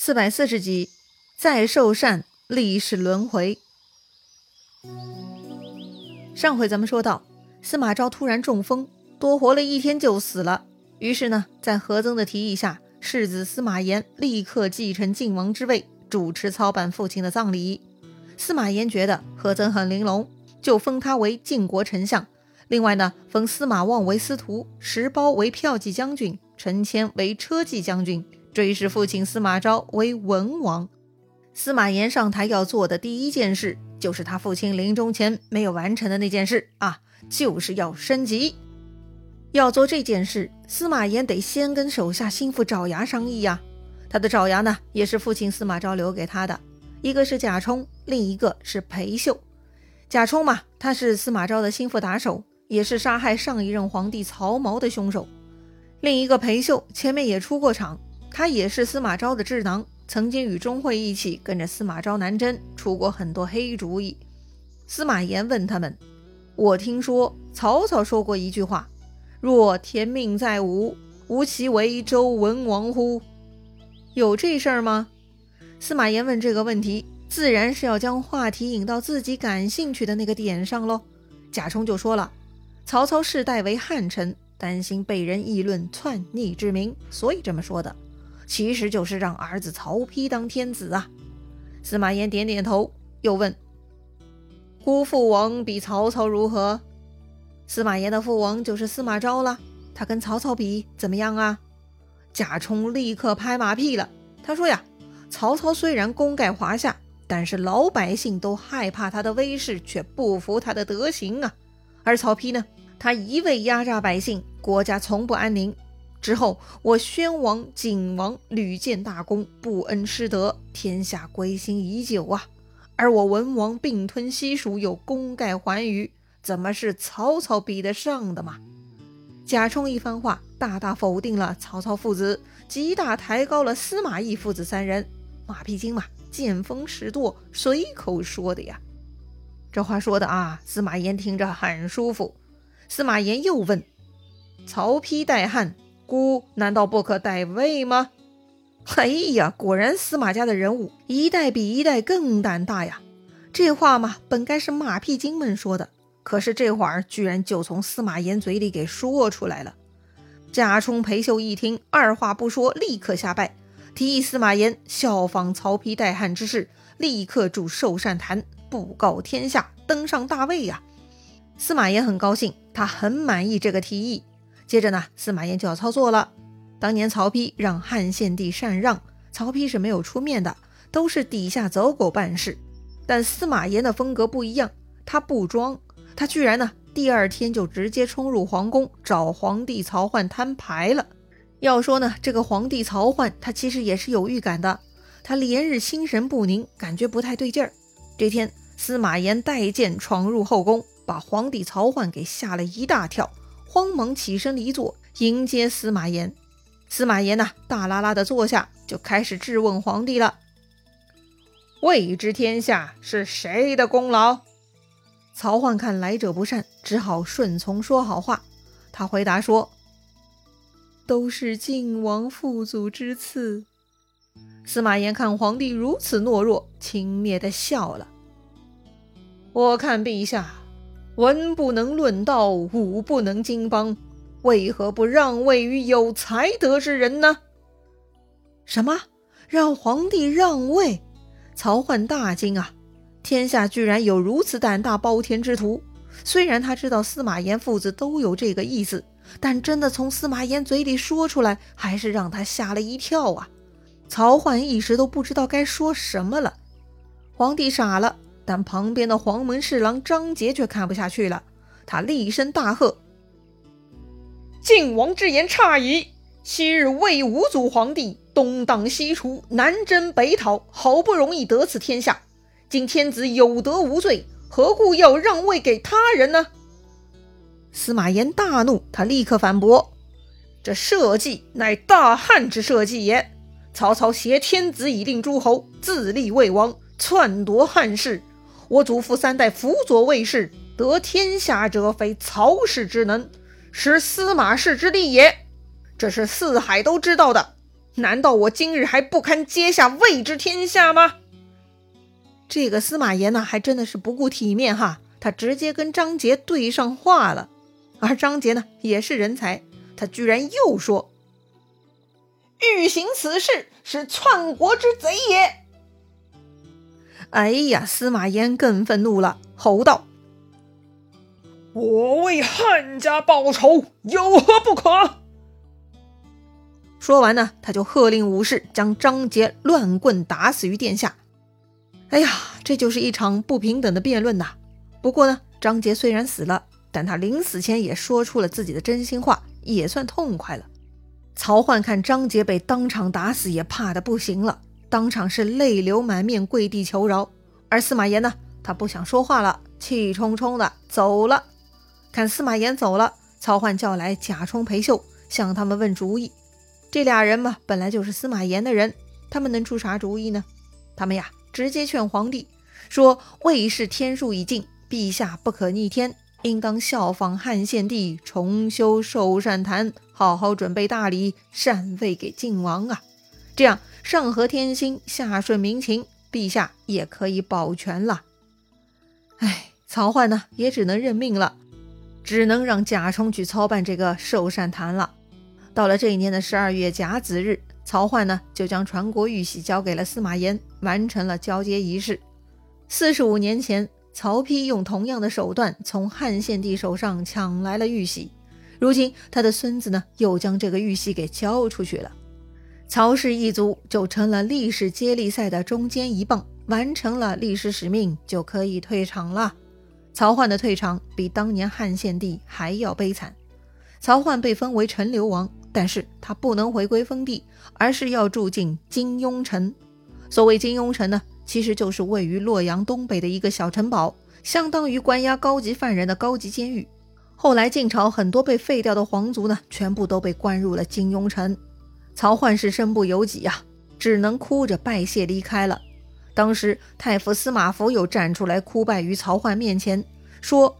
四百四十集，再受善，历史轮回。上回咱们说到，司马昭突然中风，多活了一天就死了。于是呢，在何曾的提议下，世子司马炎立刻继承晋王之位，主持操办父亲的葬礼。司马炎觉得何曾很玲珑，就封他为晋国丞相。另外呢，封司马望为司徒，石苞为骠骑将军，陈谦为车骑将军。追谥父亲司马昭为文王。司马炎上台要做的第一件事，就是他父亲临终前没有完成的那件事啊，就是要升级。要做这件事，司马炎得先跟手下心腹爪牙商议呀。他的爪牙呢，也是父亲司马昭留给他的，一个是贾充，另一个是裴秀。贾充嘛，他是司马昭的心腹打手，也是杀害上一任皇帝曹髦的凶手。另一个裴秀，前面也出过场。他也是司马昭的智囊，曾经与钟会一起跟着司马昭南征，出过很多黑主意。司马炎问他们：“我听说曹操说过一句话，若天命在吾，吾其为周文王乎？有这事儿吗？”司马炎问这个问题，自然是要将话题引到自己感兴趣的那个点上喽。贾充就说了：“曹操世代为汉臣，担心被人议论篡逆之名，所以这么说的。”其实就是让儿子曹丕当天子啊！司马炎点点头，又问：“姑父王比曹操如何？”司马炎的父王就是司马昭了，他跟曹操比怎么样啊？贾充立刻拍马屁了，他说：“呀，曹操虽然功盖华夏，但是老百姓都害怕他的威势，却不服他的德行啊！而曹丕呢，他一味压榨百姓，国家从不安宁。”之后，我宣王、景王屡建大功，不恩失德，天下归心已久啊。而我文王并吞西蜀，又功盖寰宇，怎么是曹操比得上的嘛？贾充一番话，大大否定了曹操父子，极大抬高了司马懿父子三人。马屁精嘛，见风使舵，随口说的呀。这话说的啊，司马炎听着很舒服。司马炎又问：曹丕代汉？孤难道不可代位吗？哎呀，果然司马家的人物一代比一代更胆大呀！这话嘛，本该是马屁精们说的，可是这会儿居然就从司马炎嘴里给说出来了。贾充、裴秀一听，二话不说，立刻下拜，提议司马炎效仿曹丕代汉之事，立刻筑寿善坛，布告天下，登上大位呀！司马炎很高兴，他很满意这个提议。接着呢，司马炎就要操作了。当年曹丕让汉献帝禅让，曹丕是没有出面的，都是底下走狗办事。但司马炎的风格不一样，他不装，他居然呢第二天就直接冲入皇宫找皇帝曹奂摊牌了。要说呢，这个皇帝曹奂他其实也是有预感的，他连日心神不宁，感觉不太对劲儿。这天，司马炎带剑闯入后宫，把皇帝曹奂给吓了一大跳。慌忙起身离座迎接司马炎。司马炎呐，大拉拉的坐下，就开始质问皇帝了：“未知天下是谁的功劳？”曹奂看来者不善，只好顺从说好话。他回答说：“都是晋王父祖之赐。”司马炎看皇帝如此懦弱，轻蔑的笑了：“我看陛下。”文不能论道，武不能经邦，为何不让位于有才德之人呢？什么？让皇帝让位？曹奂大惊啊！天下居然有如此胆大包天之徒！虽然他知道司马炎父子都有这个意思，但真的从司马炎嘴里说出来，还是让他吓了一跳啊！曹奂一时都不知道该说什么了。皇帝傻了。但旁边的黄门侍郎张杰却看不下去了，他厉声大喝：“晋王之言差矣！昔日魏武祖皇帝东荡西除，南征北讨，好不容易得此天下，今天子有德无罪，何故要让位给他人呢？”司马炎大怒，他立刻反驳：“这社稷乃大汉之社稷也，曹操挟天子以令诸侯，自立魏王，篡夺汉室。”我祖父三代辅佐魏氏，得天下者非曹氏之能，是司马氏之力也。这是四海都知道的。难道我今日还不堪接下魏之天下吗？这个司马炎呢，还真的是不顾体面哈，他直接跟张杰对上话了。而张杰呢，也。是人才，他居然又说：“欲行此事，是篡国之贼也。”哎呀，司马炎更愤怒了，吼道：“我为汉家报仇，有何不可？”说完呢，他就喝令武士将张杰乱棍打死于殿下。哎呀，这就是一场不平等的辩论呐！不过呢，张杰虽然死了，但他临死前也说出了自己的真心话，也算痛快了。曹奂看张杰被当场打死，也怕的不行了，当场是泪流满面，跪地求饶。而司马炎呢，他不想说话了，气冲冲的走了。看司马炎走了，曹奂叫来贾充、裴秀，向他们问主意。这俩人嘛，本来就是司马炎的人，他们能出啥主意呢？他们呀。直接劝皇帝说：“魏氏天数已尽，陛下不可逆天，应当效仿汉献帝，重修寿善坛，好好准备大礼，禅位给晋王啊！这样上合天心，下顺民情，陛下也可以保全了。”哎，曹奂呢，也只能认命了，只能让贾充去操办这个寿善坛了。到了这一年的十二月甲子日。曹奂呢，就将传国玉玺交给了司马炎，完成了交接仪式。四十五年前，曹丕用同样的手段从汉献帝手上抢来了玉玺，如今他的孙子呢，又将这个玉玺给交出去了。曹氏一族就成了历史接力赛的中间一棒，完成了历史使命，就可以退场了。曹奂的退场比当年汉献帝还要悲惨，曹奂被封为陈留王。但是他不能回归封地，而是要住进金庸城。所谓金庸城呢，其实就是位于洛阳东北的一个小城堡，相当于关押高级犯人的高级监狱。后来晋朝很多被废掉的皇族呢，全部都被关入了金庸城。曹奂是身不由己呀，只能哭着拜谢离开了。当时太傅司马孚又站出来哭拜于曹奂面前，说：“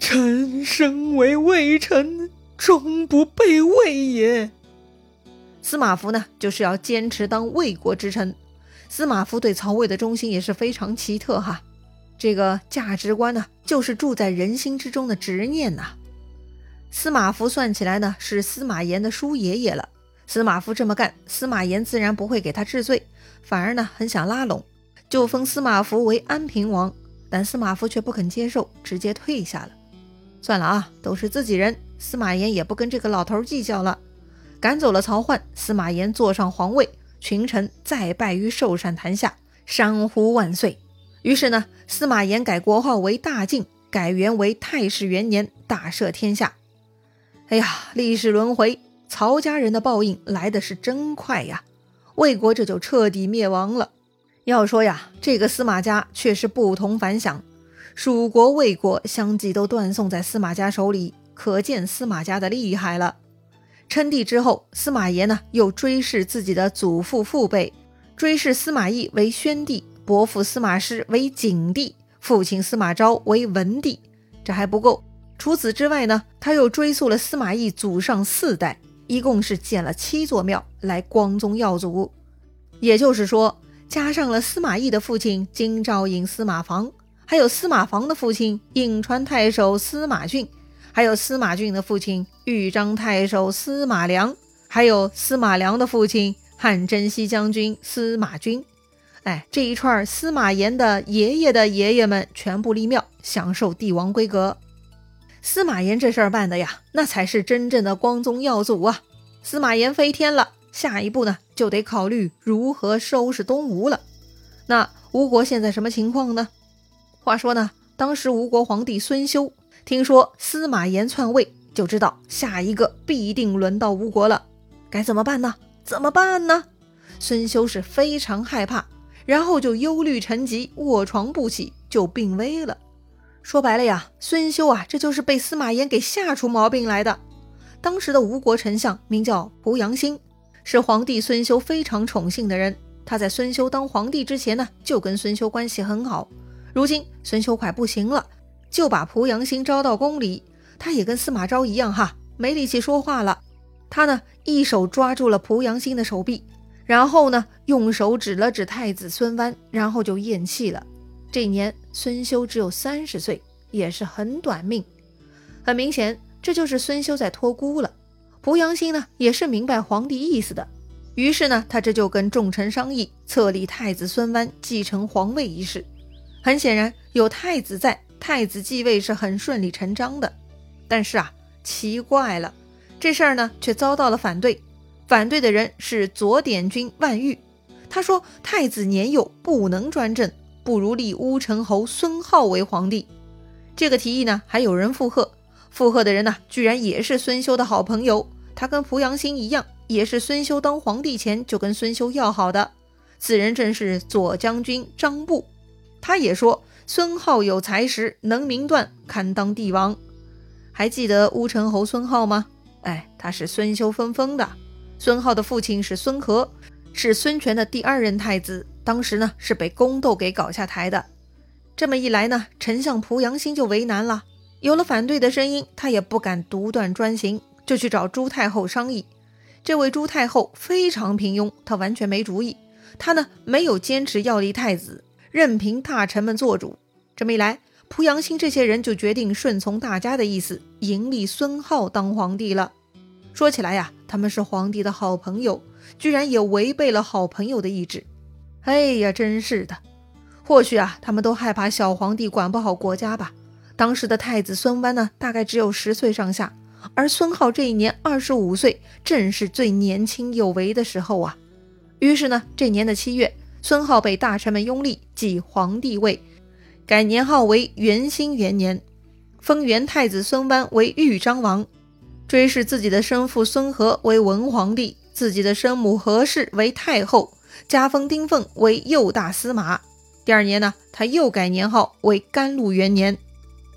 臣身为魏臣。”终不被魏也。司马孚呢，就是要坚持当魏国之臣。司马孚对曹魏的忠心也是非常奇特哈。这个价值观呢，就是住在人心之中的执念呐。司马孚算起来呢，是司马炎的叔爷爷了。司马孚这么干，司马炎自然不会给他治罪，反而呢，很想拉拢，就封司马孚为安平王。但司马孚却不肯接受，直接退下了。算了啊，都是自己人。司马炎也不跟这个老头计较了，赶走了曹奂，司马炎坐上皇位，群臣再拜于寿善坛下，山呼万岁。于是呢，司马炎改国号为大晋，改元为太始元年，大赦天下。哎呀，历史轮回，曹家人的报应来的是真快呀！魏国这就彻底灭亡了。要说呀，这个司马家却是不同凡响，蜀国、魏国相继都断送在司马家手里。可见司马家的厉害了。称帝之后，司马炎呢又追谥自己的祖父父辈，追谥司马懿为宣帝，伯父司马师为景帝，父亲司马昭为文帝。这还不够，除此之外呢，他又追溯了司马懿祖上四代，一共是建了七座庙来光宗耀祖。也就是说，加上了司马懿的父亲金兆尹司马防，还有司马防的父亲颍川太守司马骏。还有司马骏的父亲豫章太守司马良，还有司马良的父亲汉征西将军司马钧。哎，这一串司马炎的爷爷的爷爷们全部立庙，享受帝王规格。司马炎这事儿办的呀，那才是真正的光宗耀祖啊！司马炎飞天了，下一步呢，就得考虑如何收拾东吴了。那吴国现在什么情况呢？话说呢，当时吴国皇帝孙休。听说司马炎篡位，就知道下一个必定轮到吴国了，该怎么办呢？怎么办呢？孙休是非常害怕，然后就忧虑成疾，卧床不起，就病危了。说白了呀，孙休啊，这就是被司马炎给吓出毛病来的。当时的吴国丞相名叫濮阳兴，是皇帝孙休非常宠幸的人。他在孙休当皇帝之前呢，就跟孙休关系很好。如今孙休快不行了。就把濮阳兴招到宫里，他也跟司马昭一样哈，没力气说话了。他呢一手抓住了濮阳兴的手臂，然后呢用手指了指太子孙湾，然后就咽气了。这一年孙修只有三十岁，也是很短命。很明显，这就是孙修在托孤了。濮阳兴呢也是明白皇帝意思的，于是呢他这就跟众臣商议，册立太子孙湾继承皇位一事。很显然，有太子在，太子继位是很顺理成章的。但是啊，奇怪了，这事儿呢却遭到了反对。反对的人是左典军万玉，他说太子年幼，不能专政。不如立乌程侯孙皓为皇帝，这个提议呢，还有人附和。附和的人呢，居然也是孙修的好朋友。他跟濮阳兴一样，也是孙修当皇帝前就跟孙修要好的。此人正是左将军张布。他也说孙皓有才识，能明断，堪当帝王。还记得乌程侯孙皓吗？哎，他是孙修分封的。孙皓的父亲是孙和，是孙权的第二任太子。当时呢是被宫斗给搞下台的，这么一来呢，丞相濮阳兴就为难了。有了反对的声音，他也不敢独断专行，就去找朱太后商议。这位朱太后非常平庸，她完全没主意。她呢没有坚持要立太子，任凭大臣们做主。这么一来，濮阳兴这些人就决定顺从大家的意思，迎立孙皓当皇帝了。说起来呀，他们是皇帝的好朋友，居然也违背了好朋友的意志。哎呀，真是的！或许啊，他们都害怕小皇帝管不好国家吧。当时的太子孙湾呢，大概只有十岁上下，而孙皓这一年二十五岁，正是最年轻有为的时候啊。于是呢，这年的七月，孙皓被大臣们拥立，即皇帝位，改年号为元兴元年，封元太子孙湾为豫章王，追谥自己的生父孙和为文皇帝，自己的生母何氏为太后。加封丁奉为右大司马。第二年呢，他又改年号为甘露元年。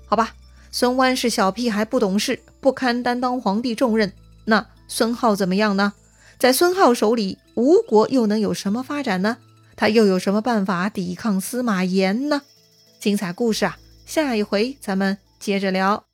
好吧，孙湾是小屁孩，不懂事，不堪担当皇帝重任。那孙皓怎么样呢？在孙皓手里，吴国又能有什么发展呢？他又有什么办法抵抗司马炎呢？精彩故事啊，下一回咱们接着聊。